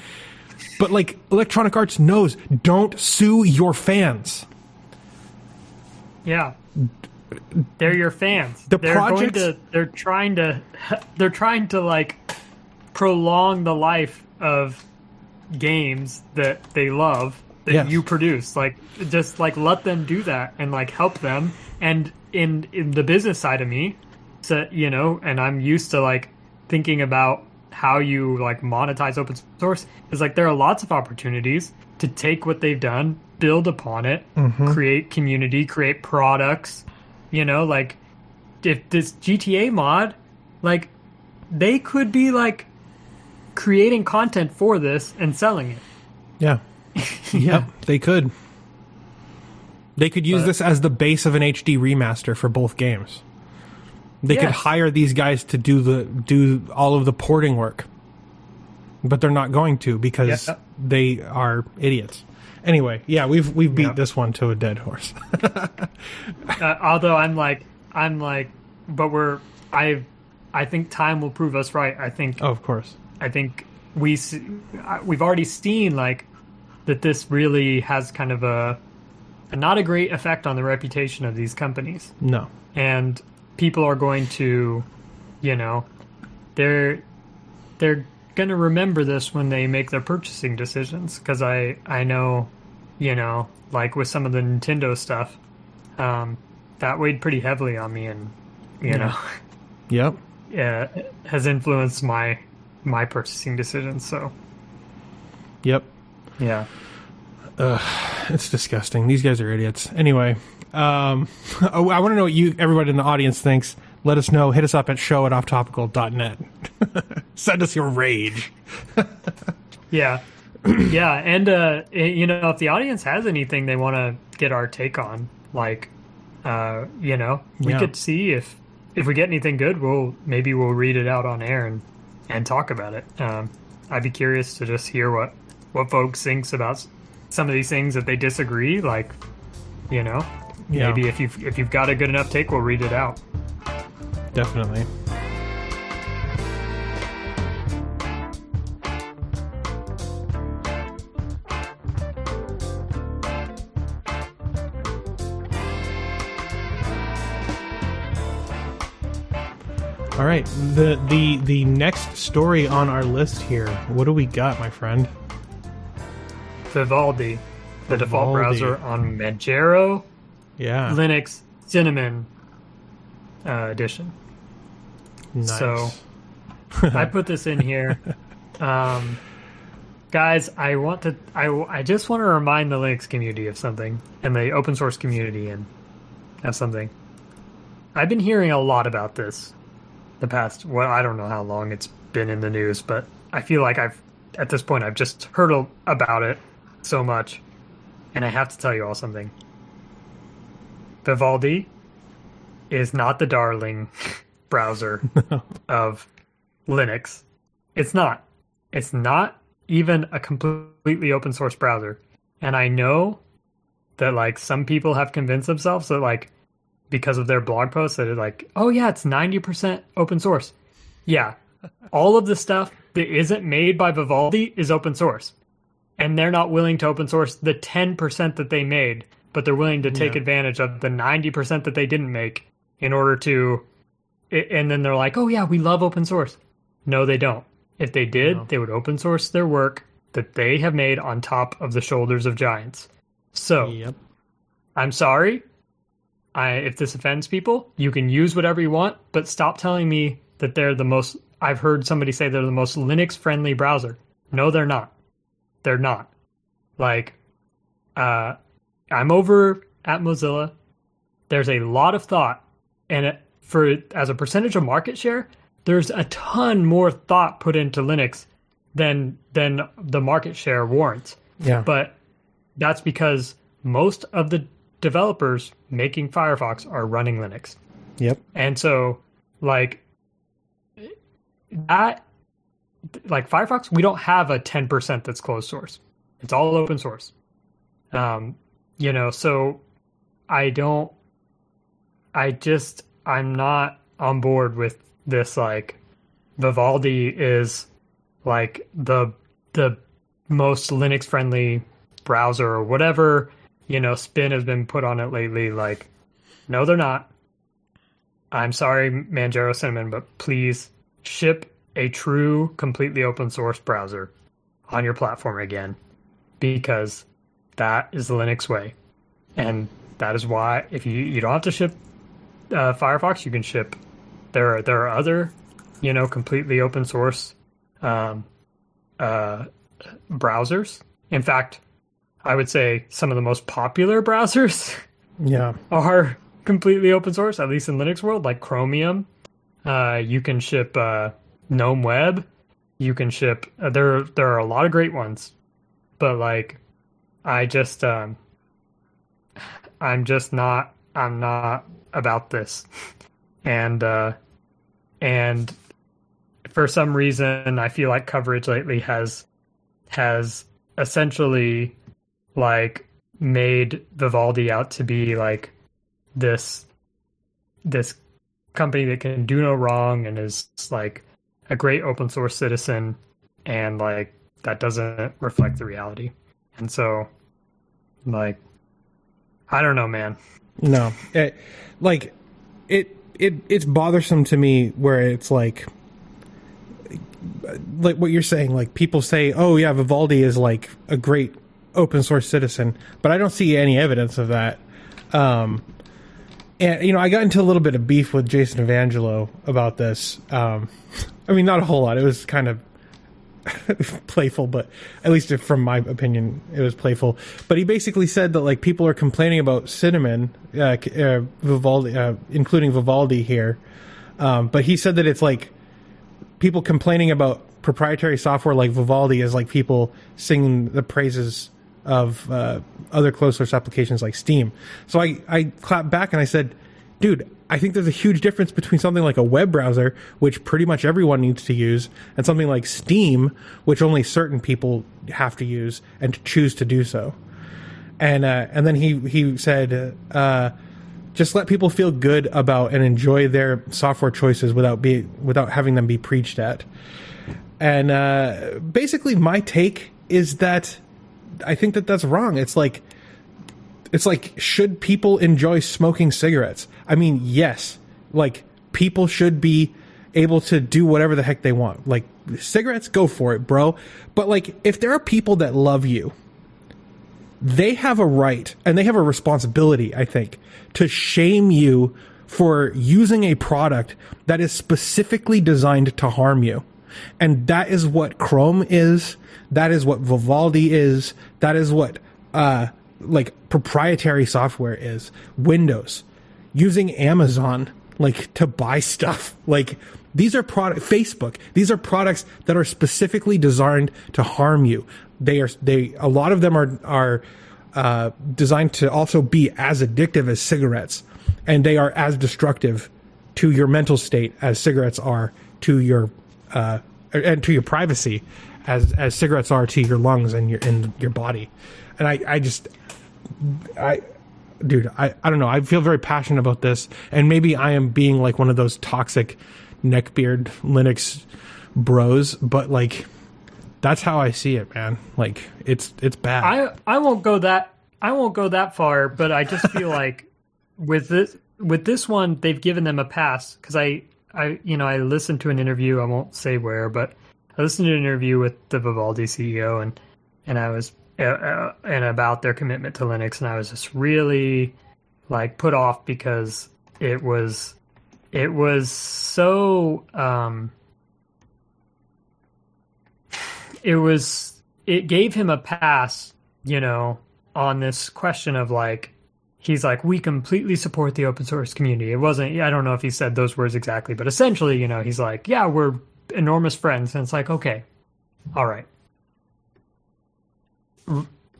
but like Electronic Arts knows, don't sue your fans. Yeah. They're your fans. The they're projects- going to they're trying to they're trying to like prolong the life of games that they love that Yes. you produce. Like just like let them do that and like help them and in in the business side of me, so you know, and I'm used to like thinking about how you like monetize open source is like there are lots of opportunities to take what they've done, build upon it, mm-hmm. create community, create products. You know, like if this GTA mod, like they could be like creating content for this and selling it. Yeah. yep. They could. They could use But- this as the base of an HD remaster for both games. They could hire these guys to do the do all of the porting work. But they're not going to because Yeah. they are idiots. Anyway, yeah, we've we've beat Yeah. this one to a dead horse. Uh, although I'm like, I'm like, but we're, I, I think time will prove us right. I think oh, of course. I think we s- uh, we've already seen like that this really has kind of a, a not a great effect on the reputation of these companies, No. and people are going to, you know, they're they're going to remember this when they make their purchasing decisions because I I know, you know, like with some of the Nintendo stuff, um, that weighed pretty heavily on me, and you know, Yep. yeah, has influenced my my purchasing decisions. So Yep. yeah, It's disgusting. These guys are idiots. Anyway, um, oh, I want to know what you, everybody in the audience, thinks. Let us know. Hit us up at show at offtopical.net. Send us your rage. yeah, yeah, and uh, you know, if the audience has anything they want to get our take on, like, uh, you know, we Yeah. could see if if we get anything good, we'll maybe we'll read it out on air and and talk about it. Um, I'd be curious to just hear what what folks thinks about some of these things that they disagree. Like, you know, Yeah. maybe if you've if you've got a good enough take, we'll read it out definitely. All right, the the the next story on our list here. What do we got, my friend? Vivaldi, the Vivaldi. default browser on Manjaro, yeah, Linux Cinnamon uh, edition nice. So I put this in here. Um, guys, I want to. I, I just want to remind the Linux community of something, and the open source community, and of something. I've been hearing a lot about this the past. Well, I don't know how long it's been in the news, but I feel like I've at this point I've just heard a- about it so much, and I have to tell you all something. Vivaldi is not the darling browser of Linux. It's not. It's not even a completely open source browser. And I know that like some people have convinced themselves that like because of their blog posts that like, oh yeah, it's 90% open source. Yeah. All of the stuff that isn't made by Vivaldi is open source. And they're not willing to open source the 10% that they made, but they're willing to take Yeah. advantage of the 90% that they didn't make in order to and then they're like, "Oh yeah, we love open source." No, they don't. If they did, No. they would open source their work that they have made on top of the shoulders of giants. So, Yep. I'm sorry. I if this offends people, you can use whatever you want, but stop telling me that they're the most I've heard somebody say they're the most Linux friendly browser. No, they're not. They're not. Like uh I'm over at Mozilla. There's a lot of thought and it, for as a percentage of market share, there's a ton more thought put into Linux than than the market share warrants Yeah. but that's because most of the developers making Firefox are running Linux. yep. And so like that like Firefox, we don't have a 10% that's closed source. It's all open source. Um, you know, so I don't I just I'm not on board with this like Vivaldi is like the the most Linux friendly browser or whatever, you know, spin has been put on it lately. Like, no, they're not. I'm sorry, Manjaro Cinnamon, but please ship a true, completely open source browser on your platform again because that is the Linux way. And that is why if you, you don't have to ship uh, Firefox, you can ship there are there are other, you know, completely open source um, uh, browsers. In fact, I would say some of the most popular browsers Yeah. are completely open source, at least in Linux world, like Chromium. Uh, you can ship uh, GNOME Web. You can ship. Uh, there, there are a lot of great ones, but like, I just, um, I'm just not. I'm not about this, and uh, and for some reason, I feel like coverage lately has has essentially like made Vivaldi out to be like this this company that can do no wrong and is like a great open source citizen and like that doesn't reflect the reality. And so like I don't know, man. No, it, like it it it's bothersome to me where it's like like what you're saying like people say oh yeah Vivaldi is like a great open source citizen but I don't see any evidence of that. Um and you know I got into a little bit of beef with Jason Evangelho about this. Um I mean not a whole lot. It was kind of playful, but at least from my opinion, it was playful. But he basically said that like people are complaining about cinnamon, uh, uh, Vivaldi, uh, including Vivaldi here. Um, but he said that it's like people complaining about proprietary software like Vivaldi is like people singing the praises of uh, other closed source applications like Steam. So I, I clapped back and I said, dude, I think there's a huge difference between something like a web browser, which pretty much everyone needs to use, and something like Steam, which only certain people have to use and choose to do so. And uh, and then he he said, uh, just let people feel good about and enjoy their software choices without be without having them be preached at. And uh, basically, my take is that I think that that's wrong. It's like it's like should people enjoy smoking cigarettes? I mean, yes. Like people should be able to do whatever the heck they want. Like cigarettes, go for it, bro. But like if there are people that love you, they have a right and they have a responsibility, I think, to shame you for using a product that is specifically designed to harm you. And that is what Chrome is. That is what Vivaldi is. That is what, uh, like proprietary software is. Windows. Using Amazon, like to buy stuff. Like these are product, Facebook. These are products that are specifically designed to harm you. They are, they, a lot of them are, are, uh, designed to also be as addictive as cigarettes and they are as destructive to your mental state as cigarettes are to your uh, and to your privacy as as cigarettes are to your lungs and your in your body. And I I just I dude I I don't know. I feel very passionate about this. And maybe I am being like one of those toxic neckbeard Linux bros but like that's how I see it man. Like it's it's bad. I I won't go that I won't go that far but I just feel like with this with this one they've given them a pass. Because I I you know I listened to an interview I won't say where but I listened to an interview with the Vivaldi CEO and and I was uh, and about their commitment to Linux and I was just really like put off because it was it was so um it was it gave him a pass you know on this question of like he's like, we completely support the open source community. It wasn't, I don't know if he said those words exactly, but essentially, you know, he's like, yeah, we're enormous friends. And it's like, okay, all right.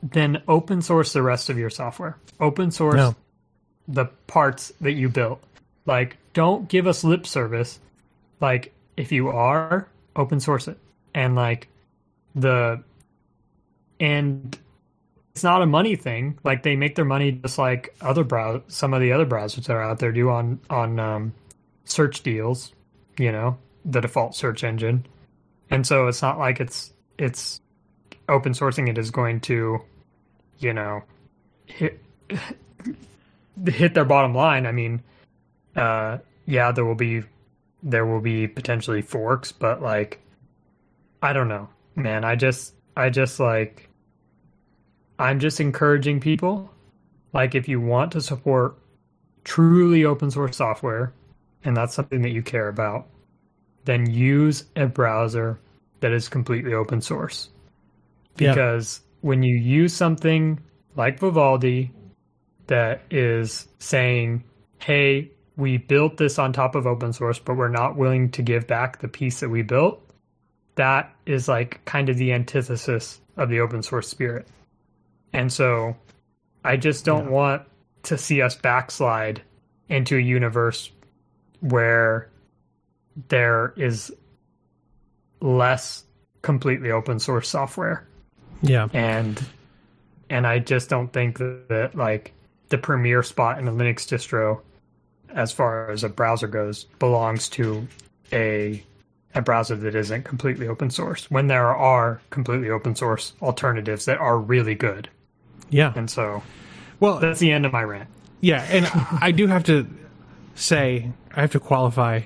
Then open source the rest of your software. Open source no. the parts that you built. Like, don't give us lip service. Like, if you are, open source it. And like, the, and it's not a money thing. Like they make their money just like other brow some of the other browsers that are out there do on on um, search deals. You know, the default search engine, and so it's not like it's it's open sourcing it is going to, you know, hit hit their bottom line. I mean, uh, yeah, there will be there will be potentially forks, but like, I don't know, man. I just I just like I'm just encouraging people like if you want to support truly open source software and that's something that you care about, then use a browser that is completely open source. Because yeah. when you use something like Vivaldi that is saying, hey, we built this on top of open source, but we're not willing to give back the piece that we built, that is like kind of the antithesis of the open source spirit. And so I just don't yeah. want to see us backslide into a universe where there is less completely open source software. Yeah. And and I just don't think that, that like the premier spot in a Linux distro as far as a browser goes belongs to a a browser that isn't completely open source when there are completely open source alternatives that are really good. Yeah. And so, well, that's the end of my rant. Yeah, and I do have to say, I have to qualify.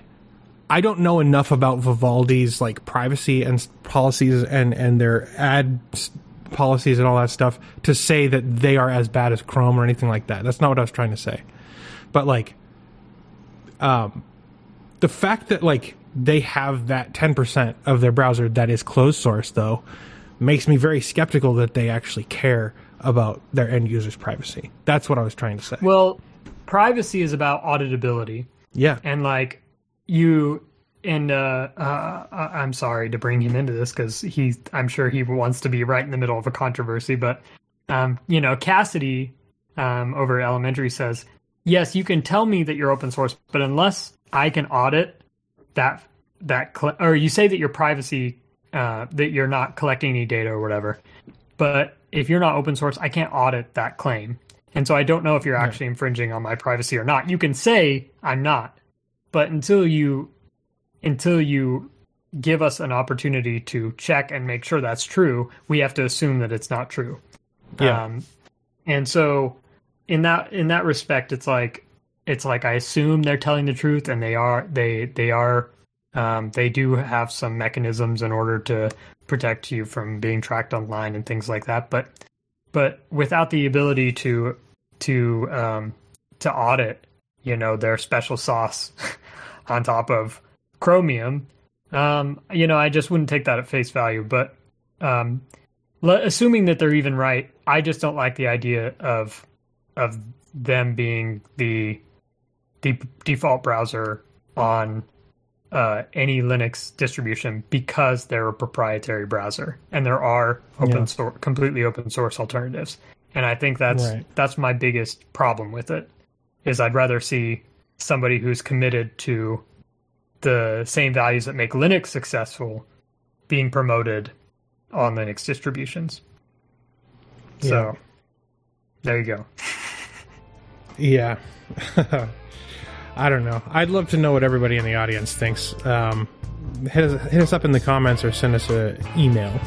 I don't know enough about Vivaldi's like privacy and policies and and their ad policies and all that stuff to say that they are as bad as Chrome or anything like that. That's not what I was trying to say. But like, um, the fact that like they have that ten percent of their browser that is closed source though makes me very skeptical that they actually care about their end users' privacy. That's what I was trying to say. Well, privacy is about auditability. Yeah. And like you and uh, uh, I'm sorry to bring him into this because he, I'm sure he wants to be right in the middle of a controversy, but um, you know, Cassidy um, over elementary says, yes, you can tell me that you're open source, but unless I can audit that that cl- or you say that your privacy uh, that you're not collecting any data or whatever, but if you're not open source, I can't audit that claim. And so I don't know if you're actually infringing on my privacy or not. You can say I'm not, but until you until you give us an opportunity to check and make sure that's true, we have to assume that it's not true. Yeah. Um, and so in that in that respect, it's like it's like I assume they're telling the truth and they are they they are Um, they do have some mechanisms in order to protect you from being tracked online and things like that. But but without the ability to to um, to audit, you know, their special sauce on top of Chromium, um, you know, I just wouldn't take that at face value. But um, assuming that they're even right, I just don't like the idea of of them being the the default browser on uh, any Linux distribution because they're a proprietary browser, and there are open yeah. source, completely open source alternatives. And I think that's right. that's my biggest problem with it. Is I'd rather see somebody who's committed to the same values that make Linux successful being promoted on Linux distributions. Yeah. So there you go. yeah. I don't know. I'd love to know what everybody in the audience thinks. Um, hit, us, hit us up in the comments or send us an email.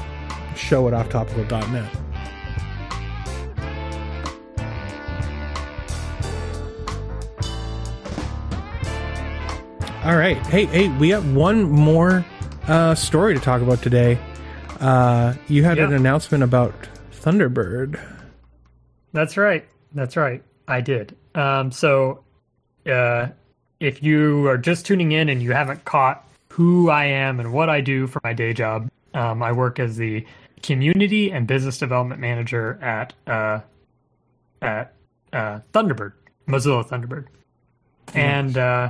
Show at offtopical.net. All right. Hey, hey, we have one more uh, story to talk about today. Uh, you had an announcement about Thunderbird. That's right. That's right. I did. Um, so, uh, if you are just tuning in and you haven't caught who I am and what I do for my day job, um, I work as the community and business development manager at uh, at uh, Thunderbird, Mozilla Thunderbird, and uh,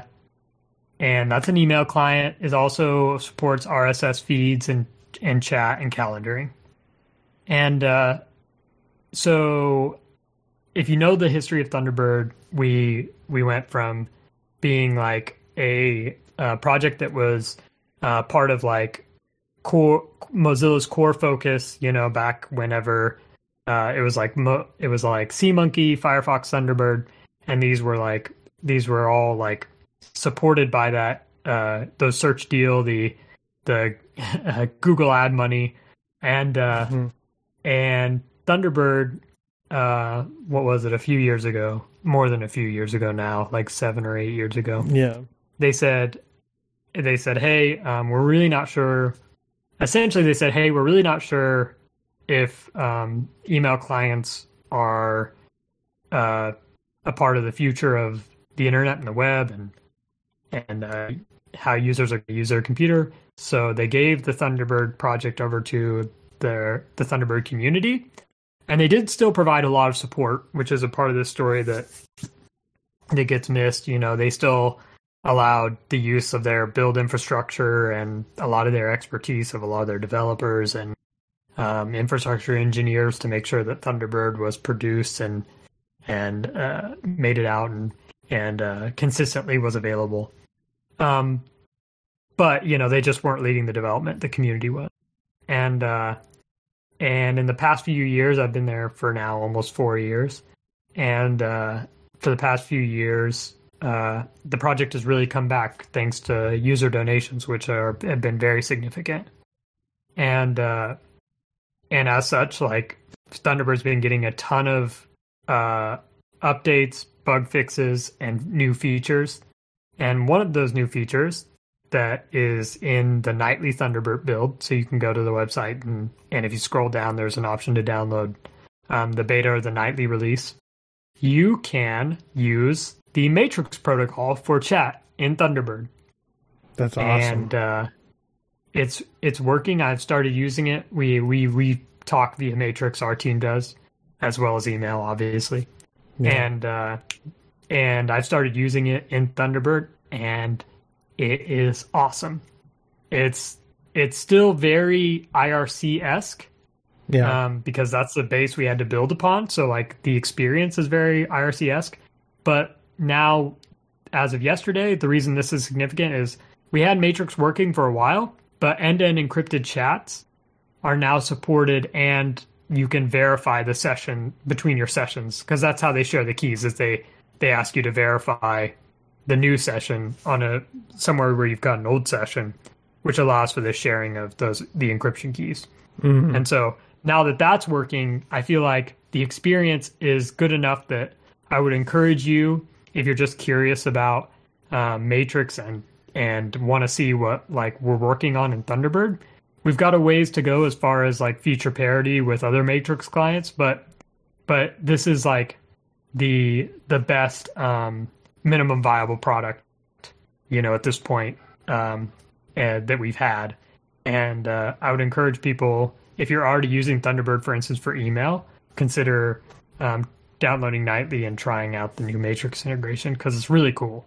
and that's an email client. It also supports RSS feeds and and chat and calendaring. And uh, so, if you know the history of Thunderbird, we we went from being like a, a project that was uh, part of like core Mozilla's core focus. You know, back whenever uh, it was like Mo- it was like SeaMonkey, Firefox, Thunderbird, and these were like these were all like supported by that uh, those search deal, the the uh, Google ad money, and uh, mm-hmm. and Thunderbird. Uh, what was it? A few years ago, more than a few years ago now, like seven or eight years ago. Yeah, they said they said, "Hey, um, we're really not sure." Essentially, they said, "Hey, we're really not sure if um, email clients are uh, a part of the future of the internet and the web, and and uh, how users are going to use their computer. So they gave the Thunderbird project over to their the Thunderbird community, and they did still provide a lot of support, which is a part of this story that that gets missed. You know, they still allowed the use of their build infrastructure and a lot of their expertise of a lot of their developers and um, infrastructure engineers to make sure that Thunderbird was produced and and uh, made it out and and uh, consistently was available. Um, but you know, they just weren't leading the development; the community was. And uh, and in the past few years, I've been there for now almost four years, and uh, for the past few years, uh, the project has really come back thanks to user donations, which are have been very significant. And uh, and as such, like Thunderbird's been getting a ton of uh, updates, bug fixes, and new features and one of those new features that is in the nightly Thunderbird build, so you can go to the website and, and if you scroll down, there's an option to download um, the beta or the nightly release. You can use the Matrix protocol for chat in Thunderbird. That's awesome. And uh, it's it's working. I've started using it. We we we talk via Matrix. Our team does, as well as email, obviously. Yeah. And uh, and I've started using it in Thunderbird, and it is awesome. It's it's still very IRC esque, yeah, um, because that's the base we had to build upon. So like the experience is very IRC esque, but now, as of yesterday, the reason this is significant is we had Matrix working for a while, but end-to-end encrypted chats are now supported and you can verify the session between your sessions because that's how they share the keys is they they ask you to verify the new session on a somewhere where you've got an old session, which allows for the sharing of those the encryption keys. Mm-hmm. And so now that that's working, I feel like the experience is good enough that I would encourage you if you're just curious about uh, Matrix and and want to see what like we're working on in Thunderbird, we've got a ways to go as far as like feature parity with other Matrix clients, but but this is like the the best um, minimum viable product, you know, at this point um, and, that we've had. And uh, I would encourage people if you're already using Thunderbird, for instance, for email, consider um, downloading nightly and trying out the new Matrix integration because it's really cool.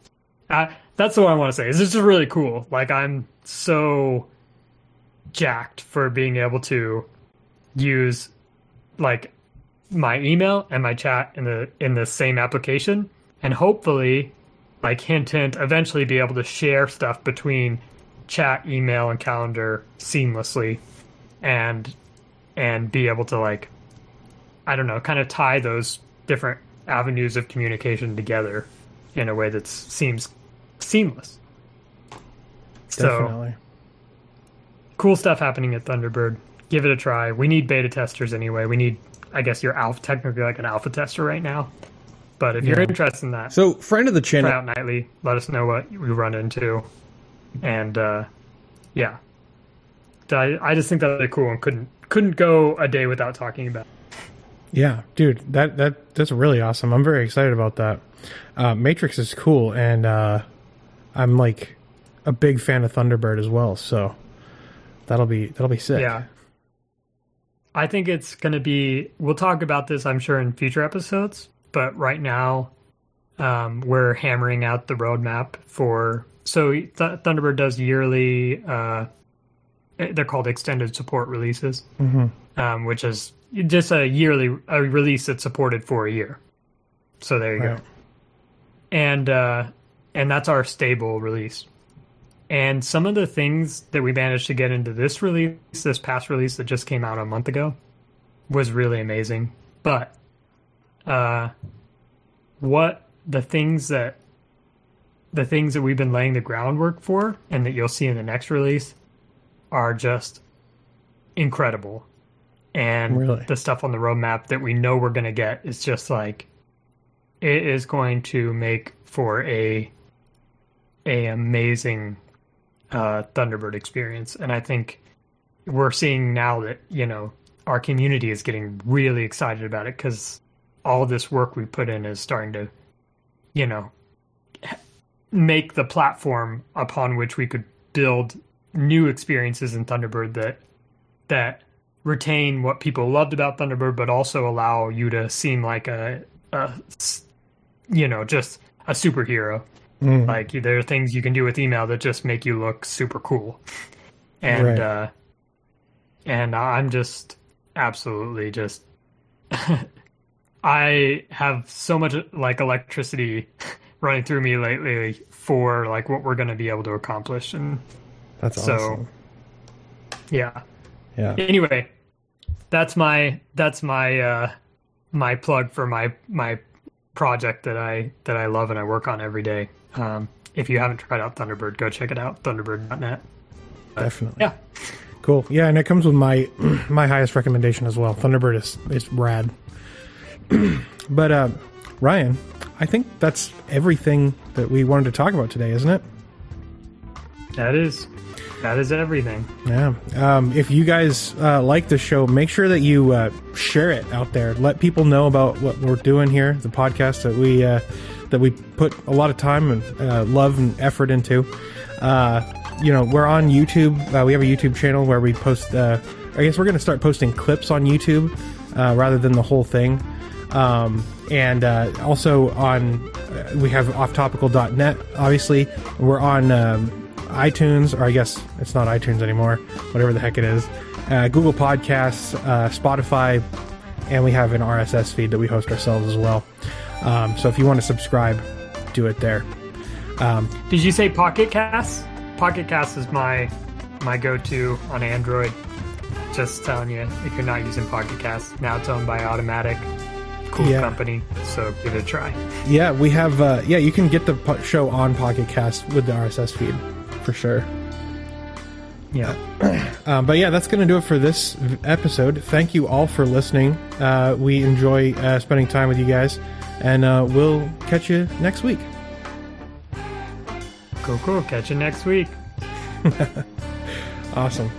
Uh, that's what I want to say. Is this is really cool. Like I'm so jacked for being able to use like my email and my chat in the in the same application. And hopefully like hint hint eventually be able to share stuff between chat email and calendar seamlessly. And and be able to like i don't know kind of tie those different avenues of communication together in a way that seems seamless. Definitely. so cool stuff happening at thunderbird. Give it a try. We need beta testers anyway. We need I guess you're alpha technically like an alpha tester right now. But if you're interested in that, So, friend of the try channel, out nightly. Let us know what we run into, and uh, yeah, I I just think that's really cool and couldn't couldn't go a day without talking about. it. Yeah, dude, that that that's really awesome. I'm very excited about that. Uh, Matrix is cool, and uh, I'm like a big fan of Thunderbird as well. So that'll be that'll be sick. Yeah. I think it's going to be, we'll talk about this, I'm sure, in future episodes. But right now, um, we're hammering out the roadmap for. So Th- Thunderbird does yearly, uh, they're called extended support releases, um, which is just a yearly a release that's supported for a year. So there you Right. go. And uh, and that's our stable release. And some of the things that we managed to get into this release, this past release that just came out a month ago, was really amazing. But uh, what the things that the things that we've been laying the groundwork for, and that you'll see in the next release, are just incredible. And Really? the stuff on the roadmap that we know we're going to get is just like it is going to make for a a amazing uh, Thunderbird experience, and I think we're seeing now that you know our community is getting really excited about it because all this work we put in is starting to, you know, make the platform upon which we could build new experiences in Thunderbird that that retain what people loved about Thunderbird, but also allow you to seem like a, you know, just a superhero. Mm. Like there are things you can do with email that just make you look super cool, and Right. uh, and I'm just absolutely just. I have so much like electricity running through me lately for like what we're going to be able to accomplish, and That's So- awesome. yeah. Yeah. Anyway, that's my that's my uh, my plug for my my project that I that I love and I work on every day. Um, if you haven't tried out Thunderbird, go check it out. Thunderbird.net. Definitely. Yeah. Cool. Yeah, and it comes with my my highest recommendation as well. Thunderbird is is rad. but uh, Ryan, I think that's everything that we wanted to talk about today, isn't it? That is that is everything. Yeah. Um, if you guys uh, like the show, make sure that you uh, share it out there. Let people know about what we're doing here, the podcast that we uh, that we put a lot of time and uh, love and effort into. Uh, you know, we're on YouTube. Uh, we have a YouTube channel where we post. Uh, I guess we're going to start posting clips on YouTube rather than the whole thing. Um, and also on, we have offtopical.net. Obviously, we're on um, iTunes, or I guess it's not iTunes anymore, whatever the heck it is. Uh, Google Podcasts, uh, Spotify, and we have an RSS feed that we host ourselves as well. Um, so if you want to subscribe, do it there. Um, Did you say Pocket Cast? Pocket Cast is my my go-to on Android. Just telling you, if you're not using Pocket Cast, now it's owned by Automattic. Cool Yeah. company, so give it a try. yeah, we have. Uh, yeah, you can get the show on Pocket Cast with the RSS feed for sure. Yeah. Um, but yeah, that's going to do it for this episode. Thank you all for listening. Uh, we enjoy uh, spending time with you guys, and uh, we'll catch you next week. Cool, cool. Catch you next week. Awesome.